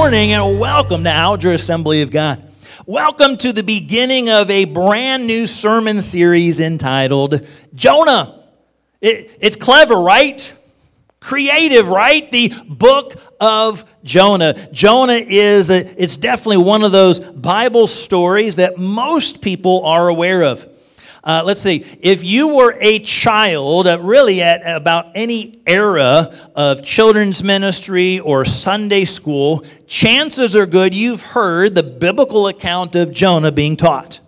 morning and welcome to Alger Assembly of God. Welcome to the beginning of a brand new sermon series entitled Jonah. It, it's clever, right? Creative, right? The book of Jonah. Jonah is, a, it's definitely one of those Bible stories that most people are aware of. Uh, let's see, if you were a child, uh, really at about any era of children's ministry or Sunday school, chances are good you've heard the biblical account of Jonah being taught.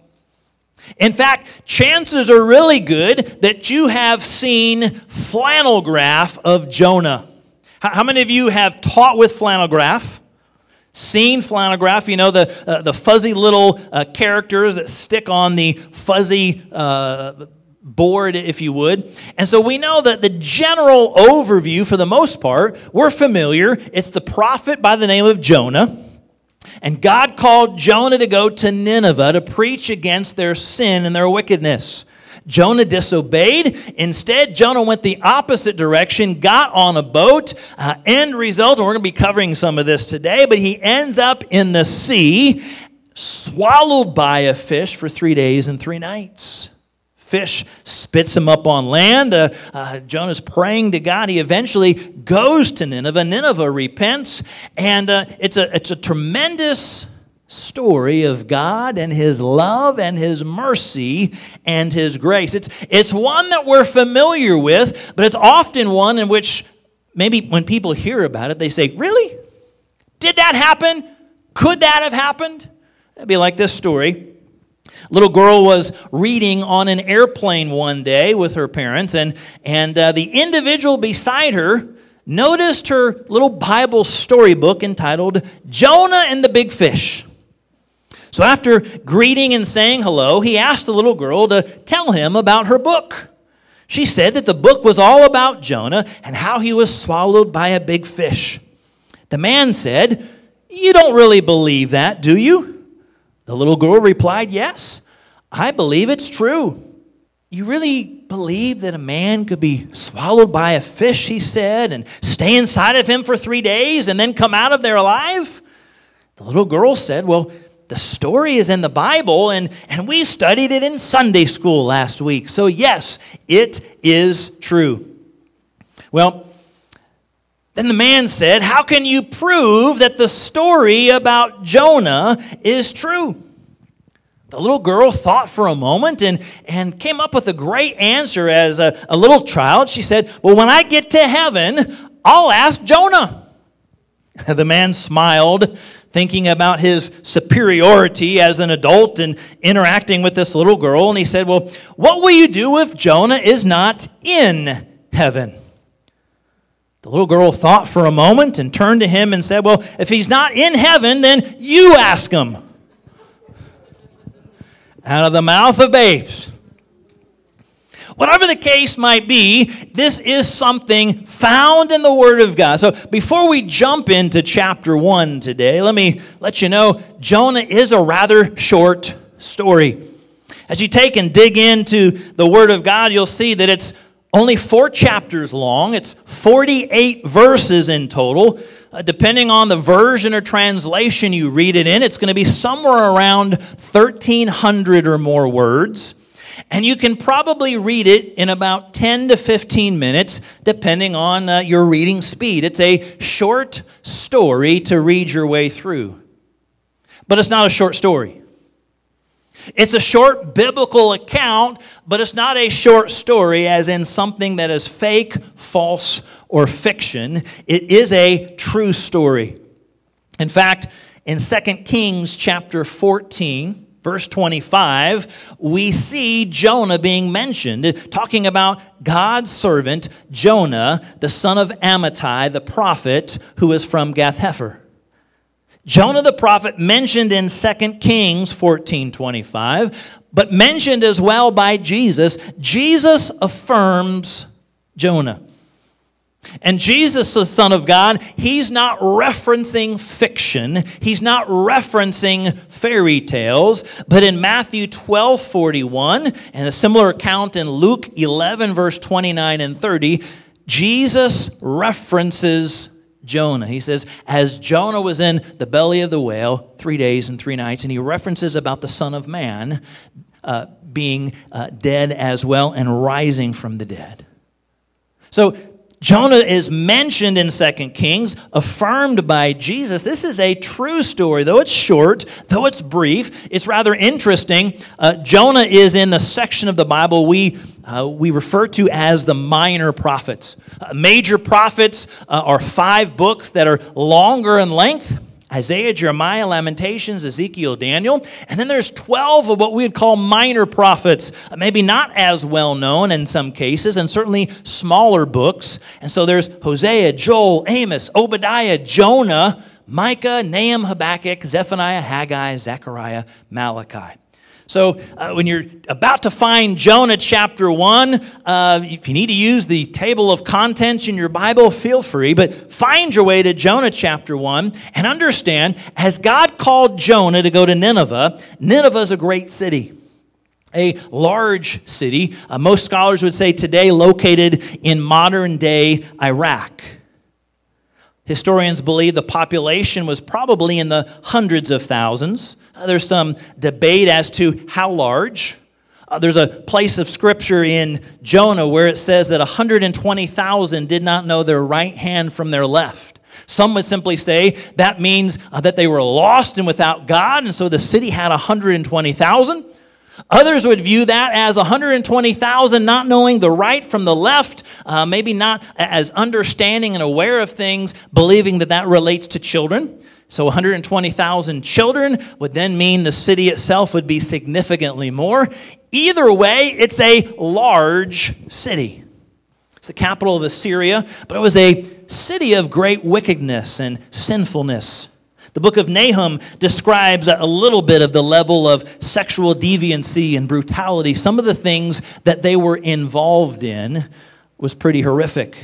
In fact, chances are really good that you have seen flannel graph of Jonah. How many of you have taught with flannel graph? Seen flannel graph, you know, the, uh, the fuzzy little uh, characters that stick on the fuzzy uh, board, if you would. And so we know that the general overview, for the most part, we're familiar. It's the prophet by the name of Jonah. And God called Jonah to go to Nineveh to preach against their sin and their wickedness. Jonah disobeyed. Instead, Jonah went the opposite direction, got on a boat. Uh, end result, and we're going to be covering some of this today, but he ends up in the sea, swallowed by a fish for three days and three nights. Fish spits him up on land. Uh, uh, Jonah's praying to God. He eventually goes to Nineveh. Nineveh repents, and uh, it's, a, it's a tremendous story of God and His love and His mercy and His grace. It's, it's one that we're familiar with, but it's often one in which maybe when people hear about it, they say, Really? Did that happen? Could that have happened? It'd be like this story. Little girl was reading on an airplane one day with her parents, and, and uh, the individual beside her noticed her little Bible storybook entitled Jonah and the Big Fish. So after greeting and saying hello, he asked the little girl to tell him about her book. She said that the book was all about Jonah and how he was swallowed by a big fish. The man said, You don't really believe that, do you? The little girl replied, Yes, I believe it's true. You really believe that a man could be swallowed by a fish, he said, and stay inside of him for three days and then come out of there alive? The little girl said, Well, the story is in the Bible, and, and we studied it in Sunday school last week. So, yes, it is true. Well, then the man said, How can you prove that the story about Jonah is true? The little girl thought for a moment and, and came up with a great answer as a, a little child. She said, Well, when I get to heaven, I'll ask Jonah. The man smiled thinking about his superiority as an adult and interacting with this little girl. And he said, Well, what will you do if Jonah is not in heaven? The little girl thought for a moment and turned to him and said, Well, if he's not in heaven, then you ask him. Out of the mouth of babes. Whatever the case might be, this is something found in the Word of God. So before we jump into chapter 1 today, let me let you know Jonah is a rather short story. As you take and dig into the Word of God, you'll see that it's only four chapters long, it's 48 verses in total. Uh, depending on the version or translation you read it in, it's going to be somewhere around 1,300 or more words. And you can probably read it in about 10 to 15 minutes, depending on uh, your reading speed. It's a short story to read your way through. But it's not a short story. It's a short biblical account, but it's not a short story, as in something that is fake, false, or fiction. It is a true story. In fact, in 2 Kings chapter 14, verse 25, we see Jonah being mentioned, talking about God's servant, Jonah, the son of Amittai, the prophet, who is from Gath Hepher. Jonah the prophet mentioned in 2 Kings 14 25, but mentioned as well by Jesus. Jesus affirms Jonah. And Jesus, the Son of God, he's not referencing fiction. He's not referencing fairy tales. But in Matthew 12 41, and a similar account in Luke 11, verse 29 and 30, Jesus references Jonah. He says, As Jonah was in the belly of the whale three days and three nights, and he references about the Son of Man uh, being uh, dead as well and rising from the dead. So Jonah is mentioned in 2 Kings, affirmed by Jesus. This is a true story, though it's short, though it's brief. It's rather interesting. Uh, Jonah is in the section of the Bible we, uh, we refer to as the minor prophets. Uh, major prophets uh, are five books that are longer in length. Isaiah, Jeremiah, Lamentations, Ezekiel, Daniel. And then there's 12 of what we would call minor prophets, maybe not as well known in some cases, and certainly smaller books. And so there's Hosea, Joel, Amos, Obadiah, Jonah, Micah, Nahum, Habakkuk, Zephaniah, Haggai, Zechariah, Malachi. So, uh, when you're about to find Jonah chapter 1, uh, if you need to use the table of contents in your Bible, feel free. But find your way to Jonah chapter 1 and understand as God called Jonah to go to Nineveh, Nineveh is a great city a large city. Uh, most scholars would say today located in modern day Iraq. Historians believe the population was probably in the hundreds of thousands. Uh, there's some debate as to how large. Uh, there's a place of scripture in Jonah where it says that 120,000 did not know their right hand from their left. Some would simply say that means uh, that they were lost and without God, and so the city had 120,000. Others would view that as 120,000 not knowing the right from the left, uh, maybe not as understanding and aware of things, believing that that relates to children. So 120,000 children would then mean the city itself would be significantly more. Either way, it's a large city. It's the capital of Assyria, but it was a city of great wickedness and sinfulness. The book of Nahum describes a little bit of the level of sexual deviancy and brutality. Some of the things that they were involved in was pretty horrific.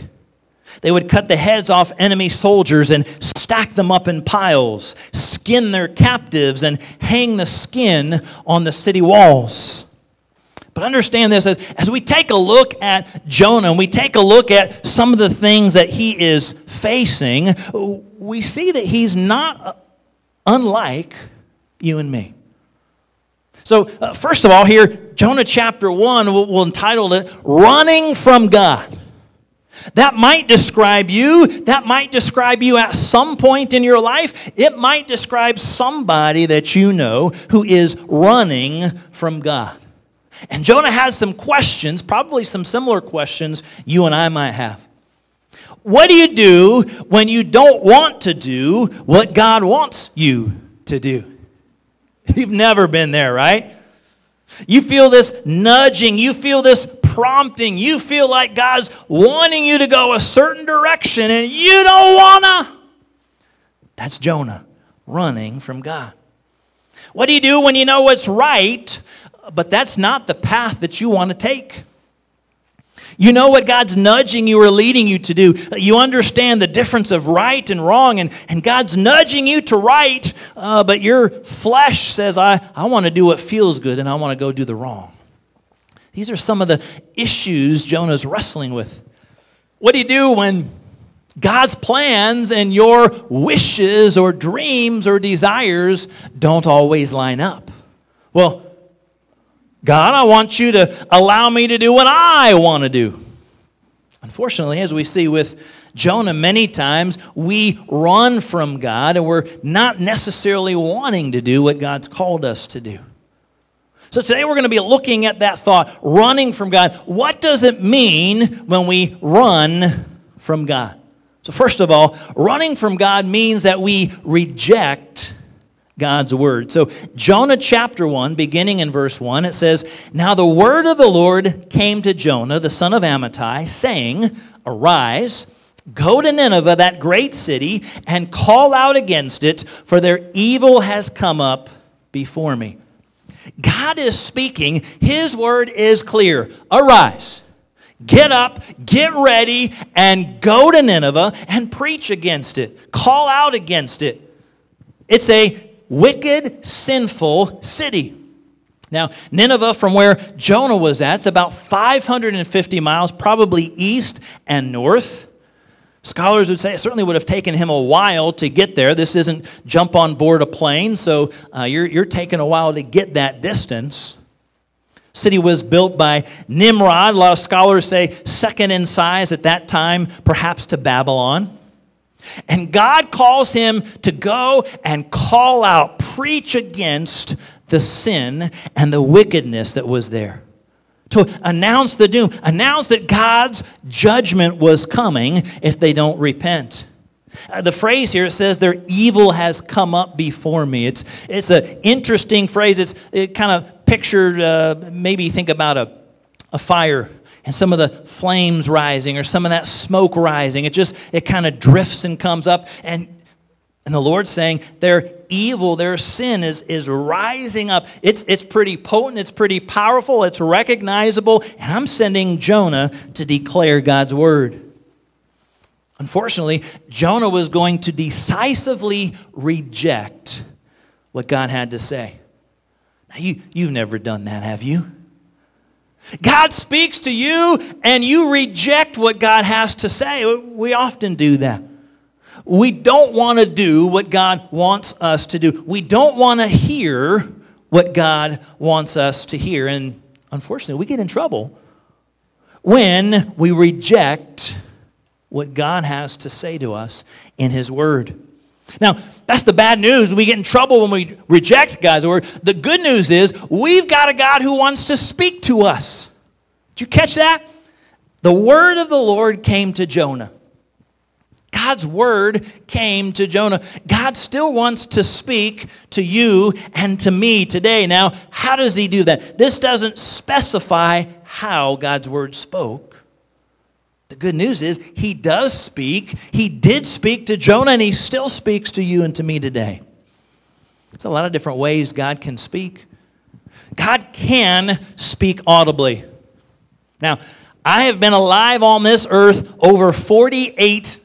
They would cut the heads off enemy soldiers and stack them up in piles, skin their captives, and hang the skin on the city walls. But understand this as, as we take a look at Jonah and we take a look at some of the things that he is facing, we see that he's not unlike you and me. So, uh, first of all, here, Jonah chapter 1, we'll, we'll entitle it Running from God. That might describe you. That might describe you at some point in your life. It might describe somebody that you know who is running from God. And Jonah has some questions, probably some similar questions you and I might have. What do you do when you don't want to do what God wants you to do? You've never been there, right? You feel this nudging, you feel this prompting, you feel like God's wanting you to go a certain direction and you don't wanna. That's Jonah running from God. What do you do when you know what's right, but that's not the path that you want to take. You know what God's nudging you or leading you to do. You understand the difference of right and wrong, and, and God's nudging you to right, uh, but your flesh says, I, I want to do what feels good and I want to go do the wrong. These are some of the issues Jonah's wrestling with. What do you do when God's plans and your wishes or dreams or desires don't always line up? Well, God, I want you to allow me to do what I want to do. Unfortunately, as we see with Jonah many times, we run from God and we're not necessarily wanting to do what God's called us to do. So today we're going to be looking at that thought, running from God. What does it mean when we run from God? So, first of all, running from God means that we reject God's word. So, Jonah chapter 1, beginning in verse 1, it says, Now the word of the Lord came to Jonah, the son of Amittai, saying, Arise, go to Nineveh, that great city, and call out against it, for their evil has come up before me. God is speaking, His word is clear. Arise. Get up, get ready, and go to Nineveh and preach against it. Call out against it. It's a wicked, sinful city. Now, Nineveh, from where Jonah was at, it's about 550 miles, probably east and north. Scholars would say it certainly would have taken him a while to get there. This isn't jump on board a plane, so uh, you're, you're taking a while to get that distance. City was built by Nimrod. A lot of scholars say second in size at that time, perhaps to Babylon. And God calls him to go and call out, preach against the sin and the wickedness that was there. To announce the doom, announce that God's judgment was coming if they don't repent. Uh, the phrase here it says their evil has come up before me. It's it's an interesting phrase. It's it kind of pictured uh, maybe think about a a fire and some of the flames rising or some of that smoke rising. It just, it kind of drifts and comes up. And, and the Lord's saying their evil, their sin is, is rising up. It's, it's pretty potent, it's pretty powerful, it's recognizable. And I'm sending Jonah to declare God's word. Unfortunately, Jonah was going to decisively reject what God had to say. Now, you, you've never done that, have you? God speaks to you and you reject what God has to say. We often do that. We don't want to do what God wants us to do. We don't want to hear what God wants us to hear. And unfortunately, we get in trouble when we reject what God has to say to us in His Word. Now, that's the bad news. We get in trouble when we reject God's word. The good news is we've got a God who wants to speak to us. Did you catch that? The word of the Lord came to Jonah. God's word came to Jonah. God still wants to speak to you and to me today. Now, how does he do that? This doesn't specify how God's word spoke. The good news is he does speak. He did speak to Jonah, and he still speaks to you and to me today. There's a lot of different ways God can speak. God can speak audibly. Now, I have been alive on this earth over 48.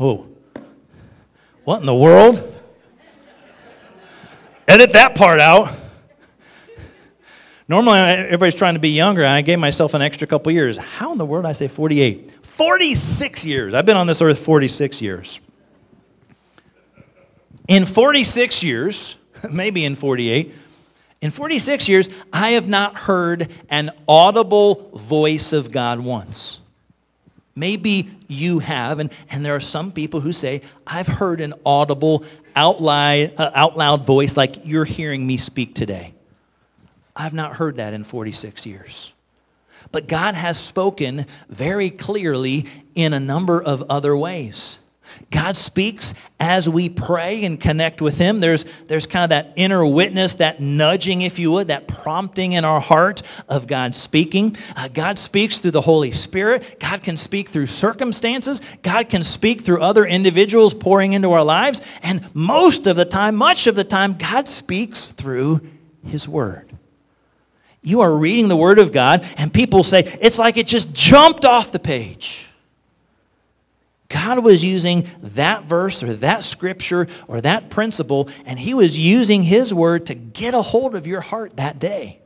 Oh, what in the world? Edit that part out. Normally, everybody's trying to be younger. I gave myself an extra couple years. How in the world did I say 48? 46 years. I've been on this earth 46 years. In 46 years, maybe in 48, in 46 years, I have not heard an audible voice of God once. Maybe you have, and, and there are some people who say, I've heard an audible, out loud, uh, out loud voice like you're hearing me speak today. I've not heard that in 46 years. But God has spoken very clearly in a number of other ways. God speaks as we pray and connect with Him. There's, there's kind of that inner witness, that nudging, if you would, that prompting in our heart of God speaking. Uh, God speaks through the Holy Spirit. God can speak through circumstances. God can speak through other individuals pouring into our lives. And most of the time, much of the time, God speaks through His Word. You are reading the Word of God, and people say, it's like it just jumped off the page. God was using that verse or that scripture or that principle, and He was using His Word to get a hold of your heart that day.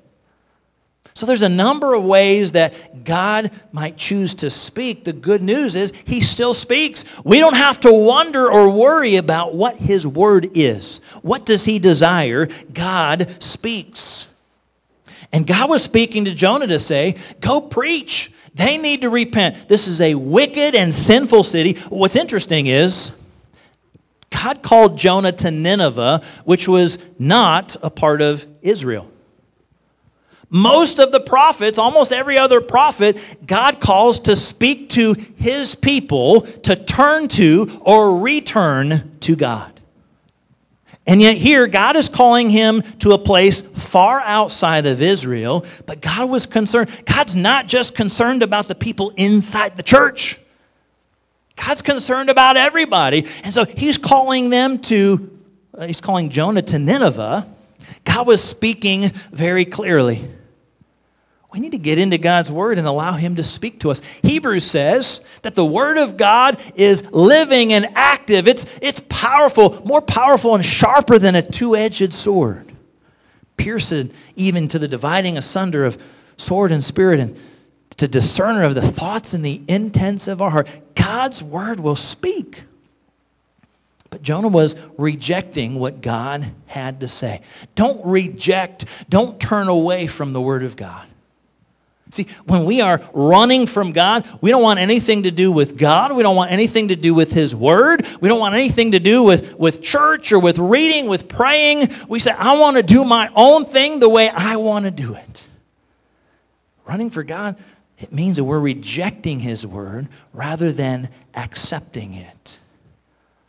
So there's a number of ways that God might choose to speak. The good news is He still speaks. We don't have to wonder or worry about what His Word is. What does He desire? God speaks. And God was speaking to Jonah to say, Go preach. They need to repent. This is a wicked and sinful city. What's interesting is, God called Jonah to Nineveh, which was not a part of Israel. Most of the prophets, almost every other prophet, God calls to speak to his people to turn to or return to God. And yet, here, God is calling him to a place far outside of Israel, but God was concerned. God's not just concerned about the people inside the church, God's concerned about everybody. And so, he's calling them to, uh, he's calling Jonah to Nineveh. God was speaking very clearly. We need to get into God's word and allow Him to speak to us. Hebrews says that the word of God is living and active, it's, it's powerful, more powerful and sharper than a two edged sword, piercing even to the dividing asunder of sword and spirit and to discerner of the thoughts and the intents of our heart. God's word will speak. But Jonah was rejecting what God had to say. Don't reject, don't turn away from the word of God. See, when we are running from God, we don't want anything to do with God. We don't want anything to do with His Word. We don't want anything to do with, with church or with reading, with praying. We say, I want to do my own thing the way I want to do it. Running for God, it means that we're rejecting His Word rather than accepting it.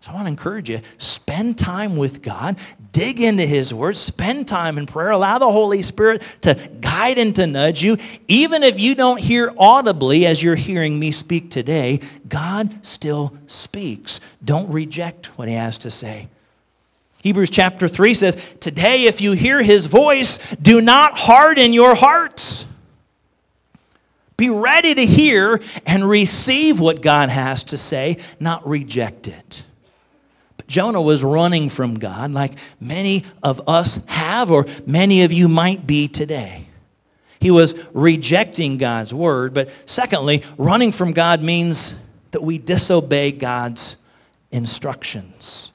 So I want to encourage you spend time with God, dig into His Word, spend time in prayer, allow the Holy Spirit to guide and to nudge you. Even if you don't hear audibly as you're hearing me speak today, God still speaks. Don't reject what He has to say. Hebrews chapter 3 says, Today, if you hear His voice, do not harden your hearts. Be ready to hear and receive what God has to say, not reject it. Jonah was running from God, like many of us have, or many of you might be today. He was rejecting God's word. But secondly, running from God means that we disobey God's instructions.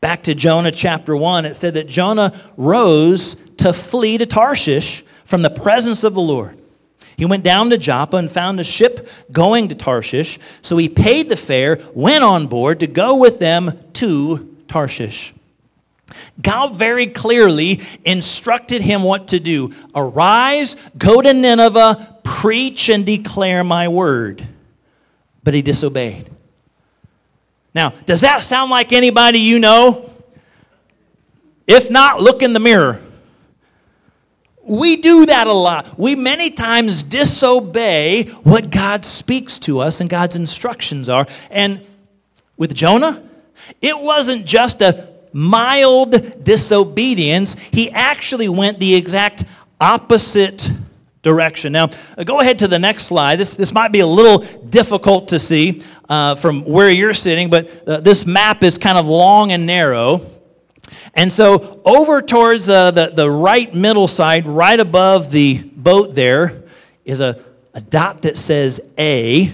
Back to Jonah chapter 1, it said that Jonah rose to flee to Tarshish from the presence of the Lord. He went down to Joppa and found a ship going to Tarshish. So he paid the fare, went on board to go with them to Tarshish. God very clearly instructed him what to do Arise, go to Nineveh, preach and declare my word. But he disobeyed. Now, does that sound like anybody you know? If not, look in the mirror. We do that a lot. We many times disobey what God speaks to us and God's instructions are. And with Jonah, it wasn't just a mild disobedience, he actually went the exact opposite direction. Now, go ahead to the next slide. This, this might be a little difficult to see uh, from where you're sitting, but uh, this map is kind of long and narrow. And so, over towards uh, the, the right middle side, right above the boat, there is a, a dot that says A.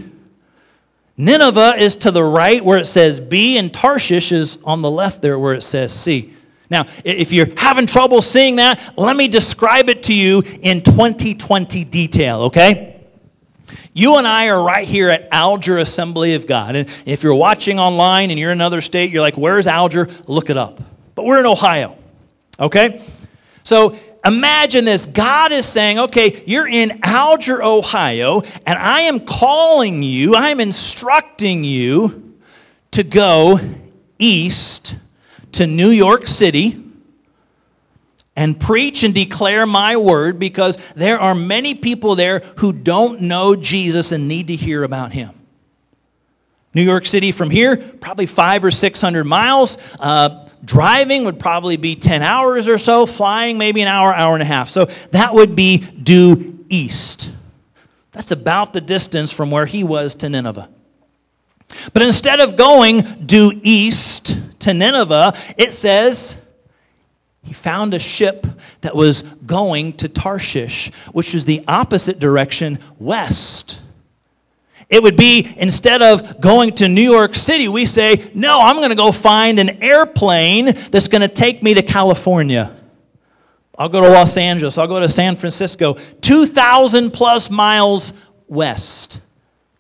Nineveh is to the right where it says B, and Tarshish is on the left there where it says C. Now, if you're having trouble seeing that, let me describe it to you in 2020 detail, okay? You and I are right here at Alger Assembly of God. And if you're watching online and you're in another state, you're like, where's Alger? Look it up but we're in Ohio. Okay? So imagine this God is saying, okay, you're in Alger, Ohio, and I am calling you, I am instructing you to go east to New York City and preach and declare my word because there are many people there who don't know Jesus and need to hear about him. New York City from here, probably five or six hundred miles. Uh, Driving would probably be 10 hours or so, flying maybe an hour, hour and a half. So that would be due east. That's about the distance from where he was to Nineveh. But instead of going due east to Nineveh, it says he found a ship that was going to Tarshish, which is the opposite direction west. It would be instead of going to New York City, we say, no, I'm going to go find an airplane that's going to take me to California. I'll go to Los Angeles. I'll go to San Francisco, 2,000 plus miles west.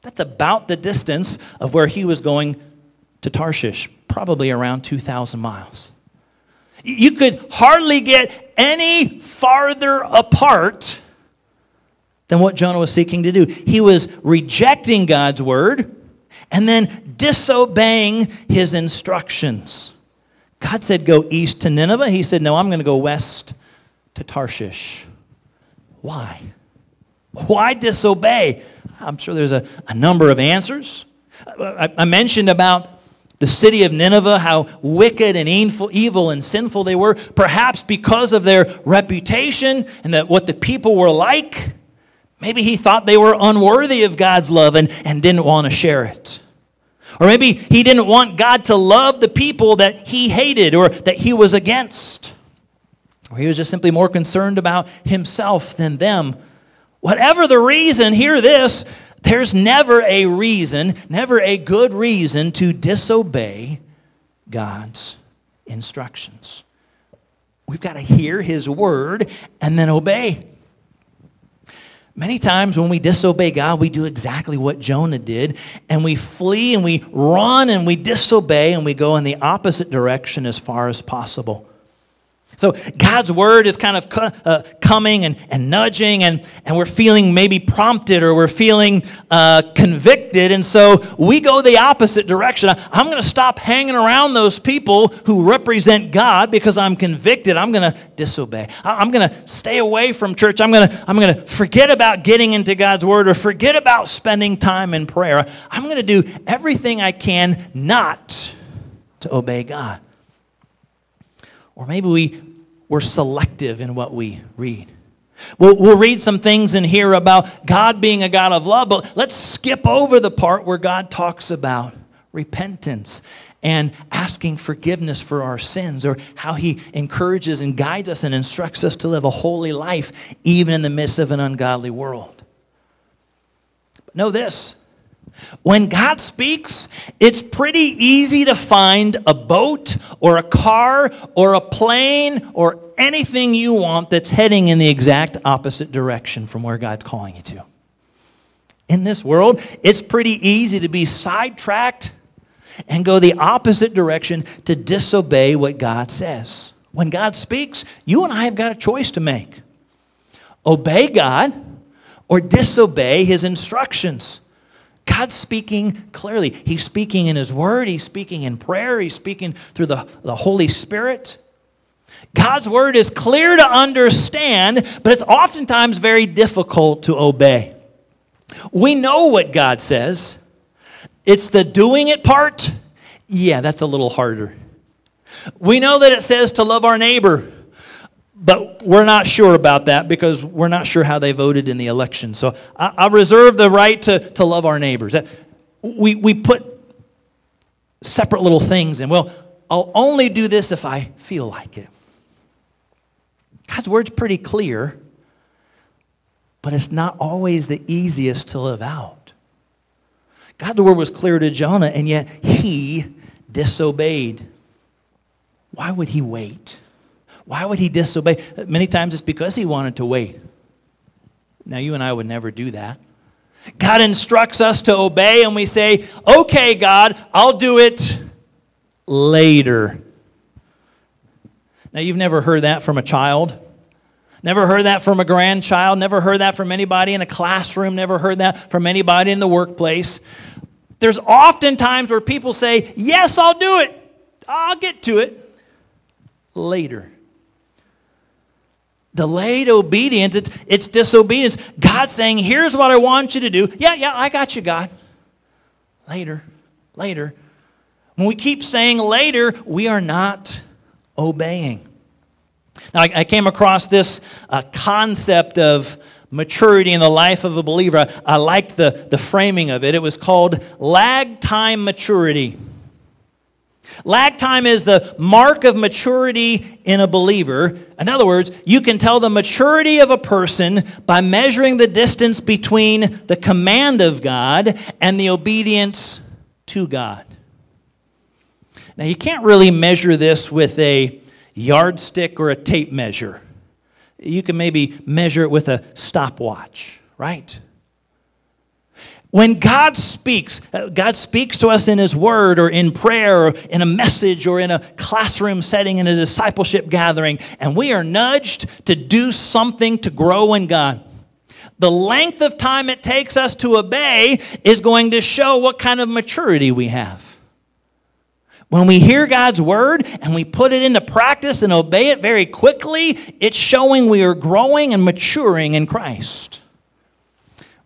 That's about the distance of where he was going to Tarshish, probably around 2,000 miles. You could hardly get any farther apart than what Jonah was seeking to do. He was rejecting God's word and then disobeying his instructions. God said, Go east to Nineveh. He said, No, I'm going to go west to Tarshish. Why? Why disobey? I'm sure there's a, a number of answers. I, I mentioned about the city of Nineveh, how wicked and evil and sinful they were, perhaps because of their reputation and that what the people were like. Maybe he thought they were unworthy of God's love and, and didn't want to share it. Or maybe he didn't want God to love the people that he hated or that he was against. Or he was just simply more concerned about himself than them. Whatever the reason, hear this there's never a reason, never a good reason to disobey God's instructions. We've got to hear His word and then obey. Many times when we disobey God, we do exactly what Jonah did, and we flee and we run and we disobey and we go in the opposite direction as far as possible. So God's word is kind of uh, coming and, and nudging, and, and we're feeling maybe prompted or we're feeling uh, convicted. And so we go the opposite direction. I'm going to stop hanging around those people who represent God because I'm convicted. I'm going to disobey. I'm going to stay away from church. I'm going to, I'm going to forget about getting into God's word or forget about spending time in prayer. I'm going to do everything I can not to obey God. Or maybe we, we're selective in what we read. We'll, we'll read some things in here about God being a God of love, but let's skip over the part where God talks about repentance and asking forgiveness for our sins, or how He encourages and guides us and instructs us to live a holy life, even in the midst of an ungodly world. But know this when God speaks, it's pretty easy to find a boat or a car or a plane or anything you want that's heading in the exact opposite direction from where God's calling you to. In this world, it's pretty easy to be sidetracked and go the opposite direction to disobey what God says. When God speaks, you and I have got a choice to make obey God or disobey his instructions. God's speaking clearly. He's speaking in His Word, He's speaking in prayer, He's speaking through the, the Holy Spirit. God's Word is clear to understand, but it's oftentimes very difficult to obey. We know what God says, it's the doing it part. Yeah, that's a little harder. We know that it says to love our neighbor. But we're not sure about that because we're not sure how they voted in the election. So I, I reserve the right to, to love our neighbors. Uh, we, we put separate little things in. Well, I'll only do this if I feel like it. God's word's pretty clear, but it's not always the easiest to live out. God's word was clear to Jonah, and yet he disobeyed. Why would he wait? Why would he disobey? Many times it's because he wanted to wait. Now, you and I would never do that. God instructs us to obey, and we say, Okay, God, I'll do it later. Now, you've never heard that from a child. Never heard that from a grandchild. Never heard that from anybody in a classroom. Never heard that from anybody in the workplace. There's often times where people say, Yes, I'll do it. I'll get to it later. Delayed obedience, it's, it's disobedience. God's saying, Here's what I want you to do. Yeah, yeah, I got you, God. Later, later. When we keep saying later, we are not obeying. Now, I, I came across this uh, concept of maturity in the life of a believer. I, I liked the, the framing of it. It was called lag time maturity. Lag time is the mark of maturity in a believer. In other words, you can tell the maturity of a person by measuring the distance between the command of God and the obedience to God. Now, you can't really measure this with a yardstick or a tape measure. You can maybe measure it with a stopwatch, right? When God speaks, uh, God speaks to us in His Word or in prayer or in a message or in a classroom setting in a discipleship gathering, and we are nudged to do something to grow in God. The length of time it takes us to obey is going to show what kind of maturity we have. When we hear God's word and we put it into practice and obey it very quickly, it's showing we are growing and maturing in Christ.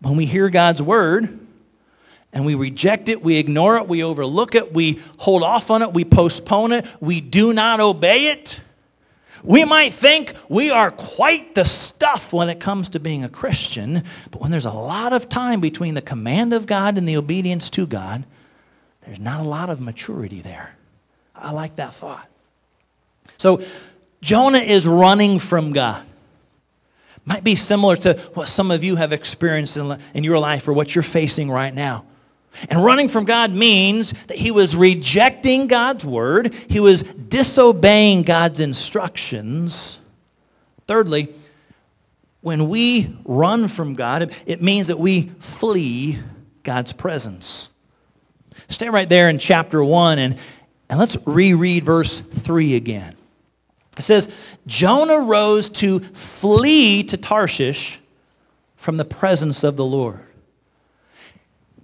When we hear God's word and we reject it, we ignore it, we overlook it, we hold off on it, we postpone it, we do not obey it, we might think we are quite the stuff when it comes to being a Christian, but when there's a lot of time between the command of God and the obedience to God, there's not a lot of maturity there. I like that thought. So, Jonah is running from God. Might be similar to what some of you have experienced in, in your life or what you're facing right now. And running from God means that he was rejecting God's word, he was disobeying God's instructions. Thirdly, when we run from God, it means that we flee God's presence. Stay right there in chapter 1 and, and let's reread verse 3 again. It says, Jonah rose to flee to Tarshish from the presence of the Lord.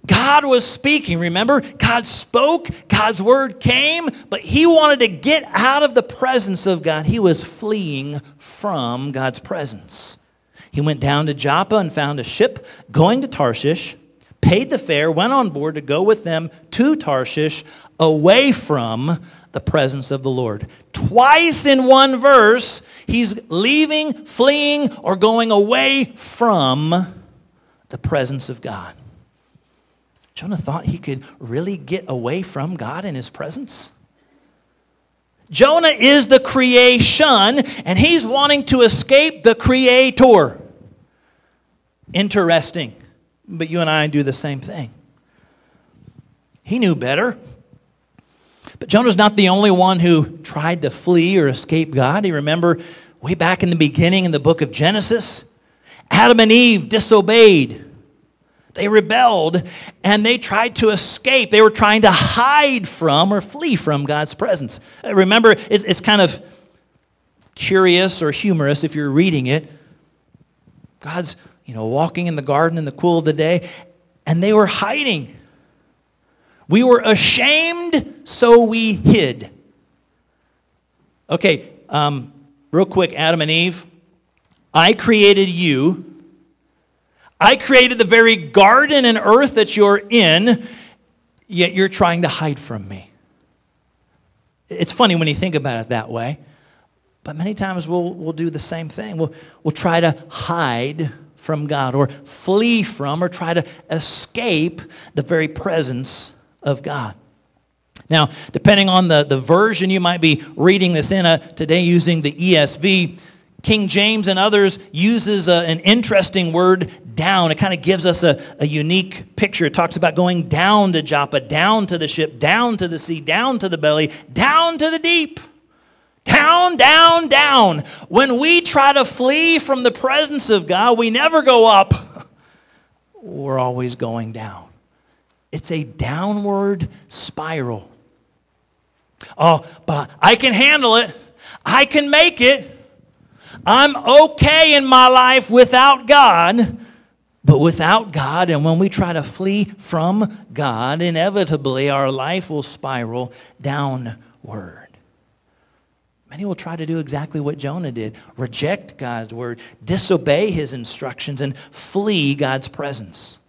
God was speaking, remember? God spoke, God's word came, but he wanted to get out of the presence of God. He was fleeing from God's presence. He went down to Joppa and found a ship going to Tarshish, paid the fare, went on board to go with them to Tarshish away from the presence of the Lord. Twice in one verse, he's leaving, fleeing, or going away from the presence of God. Jonah thought he could really get away from God in his presence. Jonah is the creation, and he's wanting to escape the creator. Interesting. But you and I do the same thing. He knew better. But Jonah's not the only one who tried to flee or escape God. You remember way back in the beginning in the book of Genesis, Adam and Eve disobeyed. They rebelled and they tried to escape. They were trying to hide from or flee from God's presence. Uh, remember, it's, it's kind of curious or humorous if you're reading it. God's, you know, walking in the garden in the cool of the day, and they were hiding. We were ashamed, so we hid. Okay, um, real quick, Adam and Eve. I created you I created the very garden and earth that you're in, yet you're trying to hide from me. It's funny when you think about it that way, but many times we'll, we'll do the same thing. We'll, we'll try to hide from God or flee from or try to escape the very presence of God. Now, depending on the, the version you might be reading this in, uh, today using the ESV, King James and others uses a, an interesting word, down. It kind of gives us a, a unique picture. It talks about going down to Joppa, down to the ship, down to the sea, down to the belly, down to the deep. Down, down, down. When we try to flee from the presence of God, we never go up. We're always going down. It's a downward spiral. Oh, but I can handle it. I can make it. I'm okay in my life without God. But without God, and when we try to flee from God, inevitably our life will spiral downward. Many will try to do exactly what Jonah did reject God's word, disobey his instructions, and flee God's presence.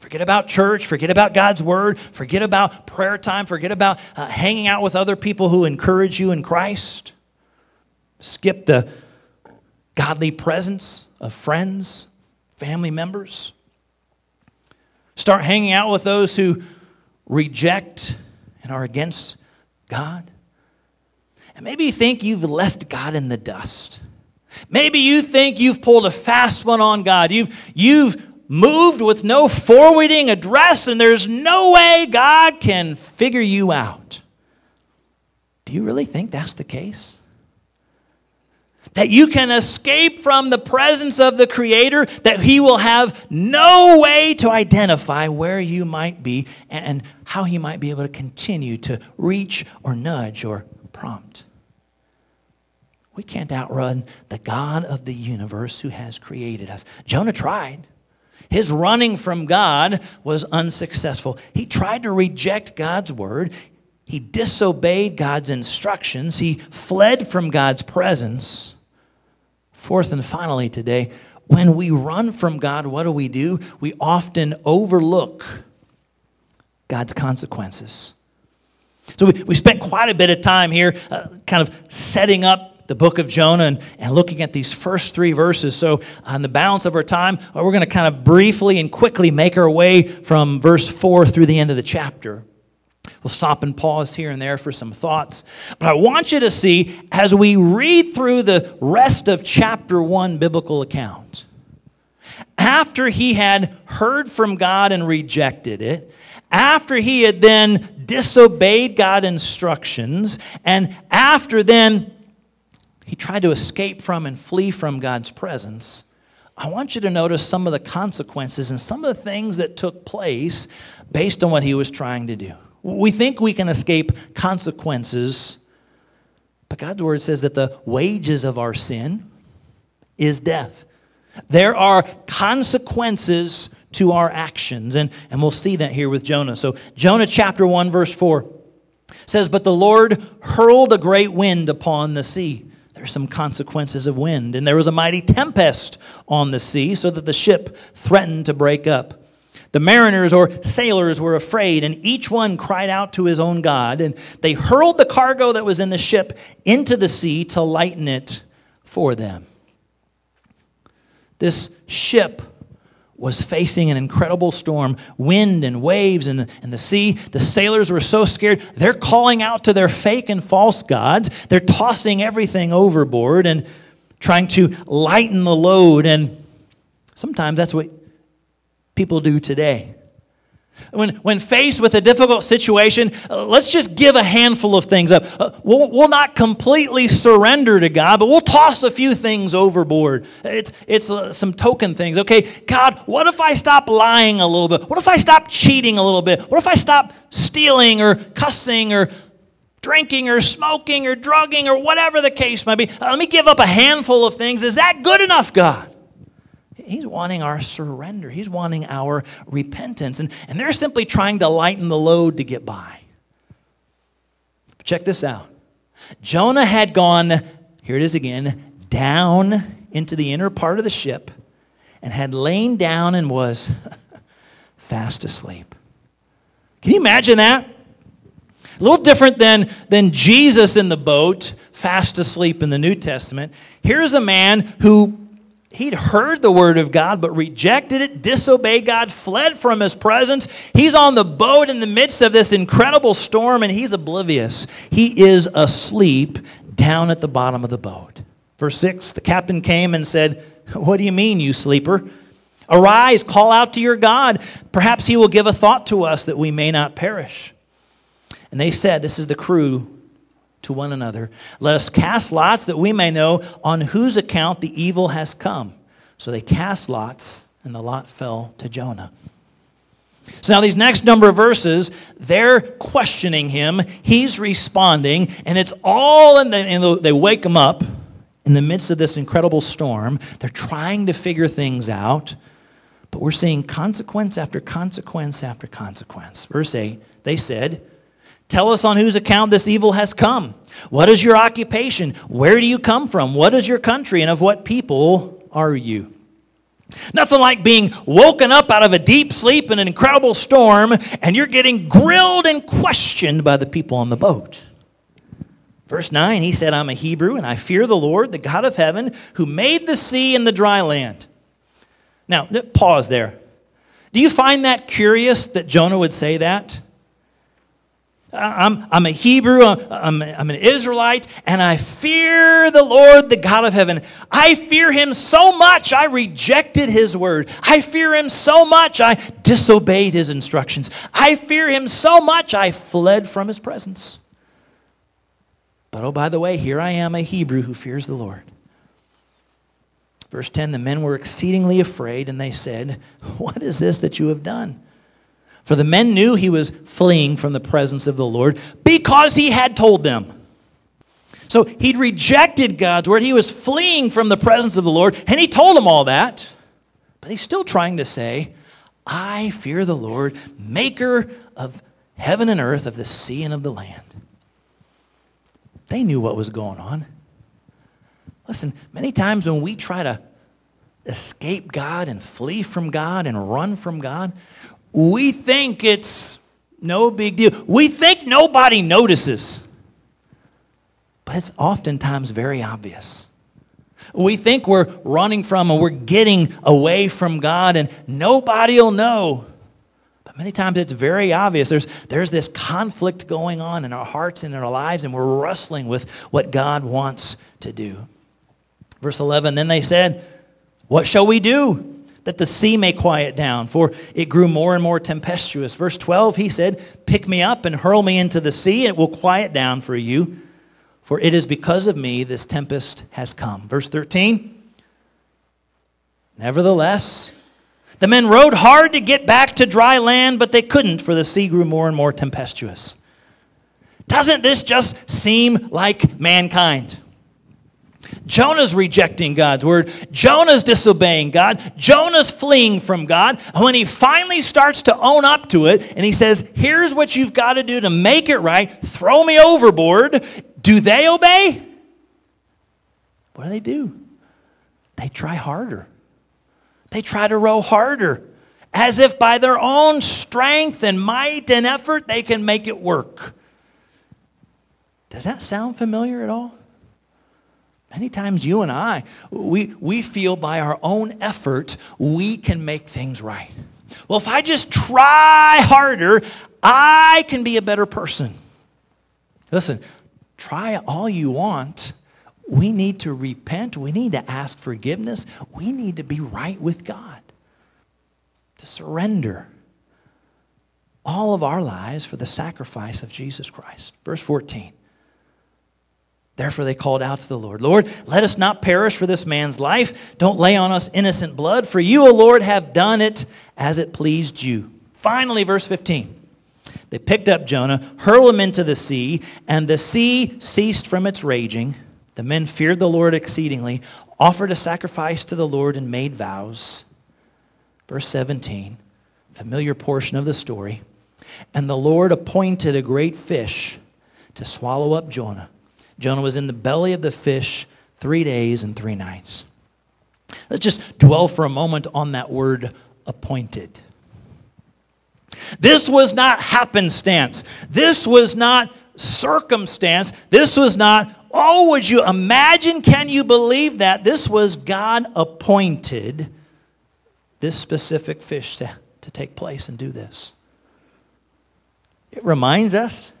Forget about church, forget about God's word, forget about prayer time, forget about uh, hanging out with other people who encourage you in Christ. Skip the godly presence of friends, family members. Start hanging out with those who reject and are against God. And maybe you think you've left God in the dust. Maybe you think you've pulled a fast one on God. You've, you've moved with no forwarding address, and there's no way God can figure you out. Do you really think that's the case? that you can escape from the presence of the Creator, that He will have no way to identify where you might be and how He might be able to continue to reach or nudge or prompt. We can't outrun the God of the universe who has created us. Jonah tried. His running from God was unsuccessful. He tried to reject God's word. He disobeyed God's instructions. He fled from God's presence. Fourth and finally, today, when we run from God, what do we do? We often overlook God's consequences. So we, we spent quite a bit of time here uh, kind of setting up the book of Jonah and, and looking at these first three verses. So, on the balance of our time, uh, we're going to kind of briefly and quickly make our way from verse 4 through the end of the chapter. We'll stop and pause here and there for some thoughts. But I want you to see, as we read through the rest of chapter 1 biblical account, after he had heard from God and rejected it, after he had then disobeyed God's instructions, and after then he tried to escape from and flee from God's presence, I want you to notice some of the consequences and some of the things that took place based on what he was trying to do. We think we can escape consequences, but God's word says that the wages of our sin is death. There are consequences to our actions, and, and we'll see that here with Jonah. So, Jonah chapter 1, verse 4 says, But the Lord hurled a great wind upon the sea. There are some consequences of wind, and there was a mighty tempest on the sea, so that the ship threatened to break up. The mariners or sailors were afraid, and each one cried out to his own God. And they hurled the cargo that was in the ship into the sea to lighten it for them. This ship was facing an incredible storm, wind and waves and the, and the sea. The sailors were so scared, they're calling out to their fake and false gods. They're tossing everything overboard and trying to lighten the load. And sometimes that's what people do today. When, when faced with a difficult situation, uh, let's just give a handful of things up. Uh, we'll, we'll not completely surrender to God, but we'll toss a few things overboard. It's, it's uh, some token things. Okay, God, what if I stop lying a little bit? What if I stop cheating a little bit? What if I stop stealing or cussing or drinking or smoking or drugging or whatever the case might be? Let me give up a handful of things. Is that good enough, God? He's wanting our surrender. He's wanting our repentance. And, and they're simply trying to lighten the load to get by. Check this out Jonah had gone, here it is again, down into the inner part of the ship and had lain down and was fast asleep. Can you imagine that? A little different than, than Jesus in the boat, fast asleep in the New Testament. Here's a man who He'd heard the word of God, but rejected it, disobeyed God, fled from his presence. He's on the boat in the midst of this incredible storm, and he's oblivious. He is asleep down at the bottom of the boat. Verse 6 The captain came and said, What do you mean, you sleeper? Arise, call out to your God. Perhaps he will give a thought to us that we may not perish. And they said, This is the crew to one another. Let us cast lots that we may know on whose account the evil has come. So they cast lots, and the lot fell to Jonah. So now, these next number of verses, they're questioning him. He's responding, and it's all in the, they wake him up in the midst of this incredible storm. They're trying to figure things out, but we're seeing consequence after consequence after consequence. Verse 8, they said, Tell us on whose account this evil has come. What is your occupation? Where do you come from? What is your country? And of what people are you? Nothing like being woken up out of a deep sleep in an incredible storm and you're getting grilled and questioned by the people on the boat. Verse 9, he said, I'm a Hebrew and I fear the Lord, the God of heaven, who made the sea and the dry land. Now, pause there. Do you find that curious that Jonah would say that? I'm, I'm a Hebrew, I'm, I'm an Israelite, and I fear the Lord, the God of heaven. I fear him so much, I rejected his word. I fear him so much, I disobeyed his instructions. I fear him so much, I fled from his presence. But oh, by the way, here I am, a Hebrew who fears the Lord. Verse 10 The men were exceedingly afraid, and they said, What is this that you have done? For the men knew he was fleeing from the presence of the Lord because he had told them. So he'd rejected God's word. He was fleeing from the presence of the Lord, and he told them all that. But he's still trying to say, I fear the Lord, maker of heaven and earth, of the sea and of the land. They knew what was going on. Listen, many times when we try to escape God and flee from God and run from God, we think it's no big deal. We think nobody notices, but it's oftentimes very obvious. We think we're running from and we're getting away from God and nobody will know. But many times it's very obvious. There's, there's this conflict going on in our hearts and in our lives, and we're wrestling with what God wants to do. Verse 11 Then they said, What shall we do? That the sea may quiet down, for it grew more and more tempestuous. Verse 12, he said, Pick me up and hurl me into the sea, and it will quiet down for you. For it is because of me this tempest has come. Verse 13, Nevertheless, the men rowed hard to get back to dry land, but they couldn't, for the sea grew more and more tempestuous. Doesn't this just seem like mankind? Jonah's rejecting God's word. Jonah's disobeying God. Jonah's fleeing from God. And when he finally starts to own up to it and he says, Here's what you've got to do to make it right, throw me overboard, do they obey? What do they do? They try harder. They try to row harder, as if by their own strength and might and effort they can make it work. Does that sound familiar at all? Many times you and I, we, we feel by our own effort we can make things right. Well, if I just try harder, I can be a better person. Listen, try all you want. We need to repent. We need to ask forgiveness. We need to be right with God, to surrender all of our lives for the sacrifice of Jesus Christ. Verse 14. Therefore, they called out to the Lord, Lord, let us not perish for this man's life. Don't lay on us innocent blood, for you, O Lord, have done it as it pleased you. Finally, verse 15. They picked up Jonah, hurled him into the sea, and the sea ceased from its raging. The men feared the Lord exceedingly, offered a sacrifice to the Lord, and made vows. Verse 17, familiar portion of the story. And the Lord appointed a great fish to swallow up Jonah Jonah was in the belly of the fish three days and three nights. Let's just dwell for a moment on that word appointed. This was not happenstance. This was not circumstance. This was not, oh, would you imagine? Can you believe that? This was God appointed this specific fish to, to take place and do this. It reminds us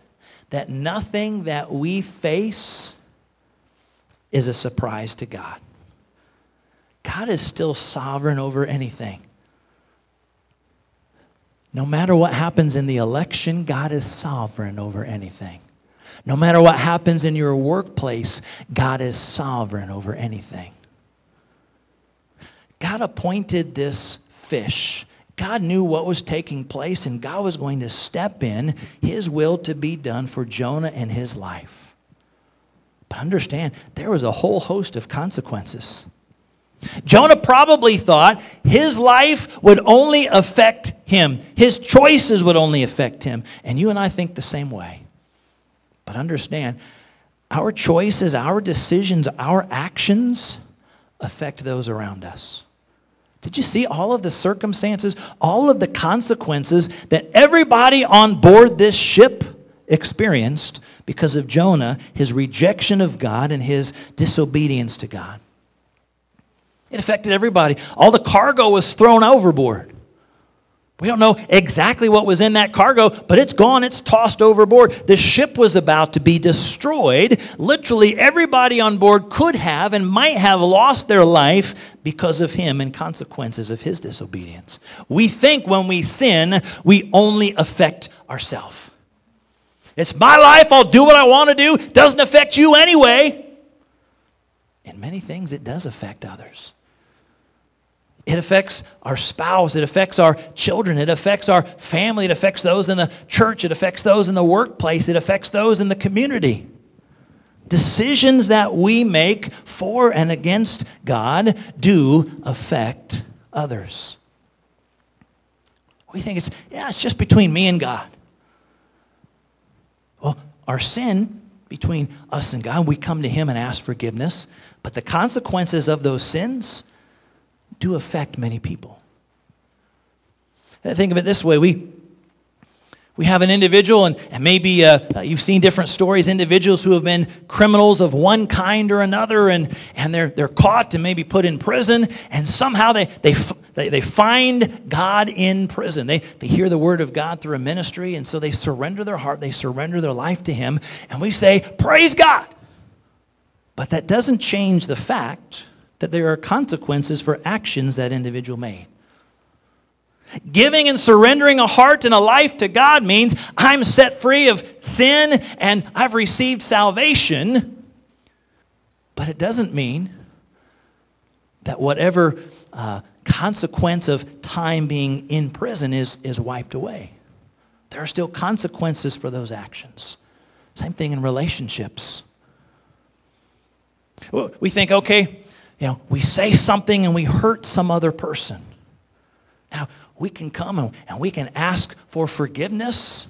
that nothing that we face is a surprise to God. God is still sovereign over anything. No matter what happens in the election, God is sovereign over anything. No matter what happens in your workplace, God is sovereign over anything. God appointed this fish God knew what was taking place, and God was going to step in, His will to be done for Jonah and his life. But understand, there was a whole host of consequences. Jonah probably thought his life would only affect him, his choices would only affect him. And you and I think the same way. But understand, our choices, our decisions, our actions affect those around us. Did you see all of the circumstances, all of the consequences that everybody on board this ship experienced because of Jonah, his rejection of God, and his disobedience to God? It affected everybody. All the cargo was thrown overboard. We don't know exactly what was in that cargo, but it's gone, it's tossed overboard. The ship was about to be destroyed. Literally, everybody on board could have and might have lost their life because of him and consequences of his disobedience. We think when we sin, we only affect ourselves. It's my life, I'll do what I want to do, doesn't affect you anyway. In many things, it does affect others. It affects our spouse. It affects our children. It affects our family. It affects those in the church. It affects those in the workplace. It affects those in the community. Decisions that we make for and against God do affect others. We think it's, yeah, it's just between me and God. Well, our sin between us and God, we come to Him and ask forgiveness, but the consequences of those sins, do affect many people. Think of it this way we, we have an individual, and, and maybe uh, you've seen different stories, individuals who have been criminals of one kind or another, and, and they're, they're caught and maybe put in prison, and somehow they, they, They, they find God in prison. They, they hear the word of God through a ministry, and so they surrender their heart, they surrender their life to Him, and we say, Praise God. But that doesn't change the fact that there are consequences for actions that individual made. Giving and surrendering a heart and a life to God means I'm set free of sin and I've received salvation. But it doesn't mean that whatever uh, consequence of time being in prison is, is wiped away. There are still consequences for those actions. Same thing in relationships. We think, okay, you know, we say something and we hurt some other person. Now, we can come and we can ask for forgiveness,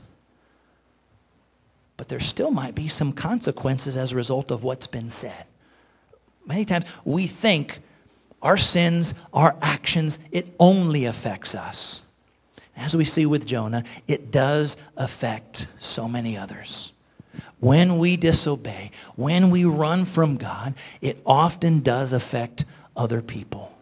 but there still might be some consequences as a result of what's been said. Many times we think our sins, our actions, it only affects us. As we see with Jonah, it does affect so many others. When we disobey, when we run from God, it often does affect other people.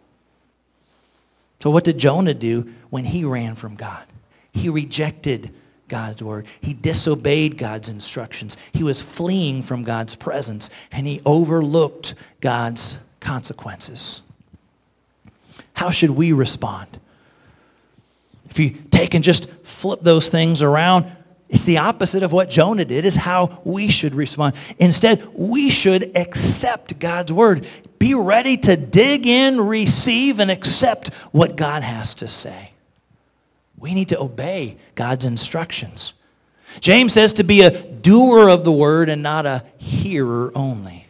So, what did Jonah do when he ran from God? He rejected God's word. He disobeyed God's instructions. He was fleeing from God's presence and he overlooked God's consequences. How should we respond? If you take and just flip those things around, it's the opposite of what Jonah did, is how we should respond. Instead, we should accept God's word. Be ready to dig in, receive, and accept what God has to say. We need to obey God's instructions. James says to be a doer of the word and not a hearer only.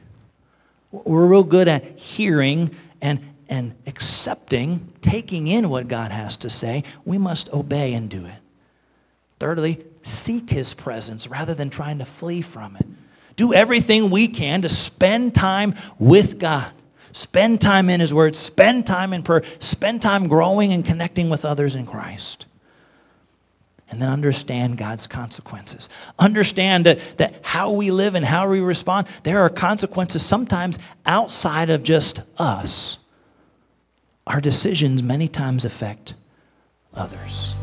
We're real good at hearing and, and accepting, taking in what God has to say. We must obey and do it. Thirdly, seek his presence rather than trying to flee from it. Do everything we can to spend time with God. Spend time in his word, spend time in prayer, spend time growing and connecting with others in Christ. And then understand God's consequences. Understand that, that how we live and how we respond, there are consequences sometimes outside of just us. Our decisions many times affect others.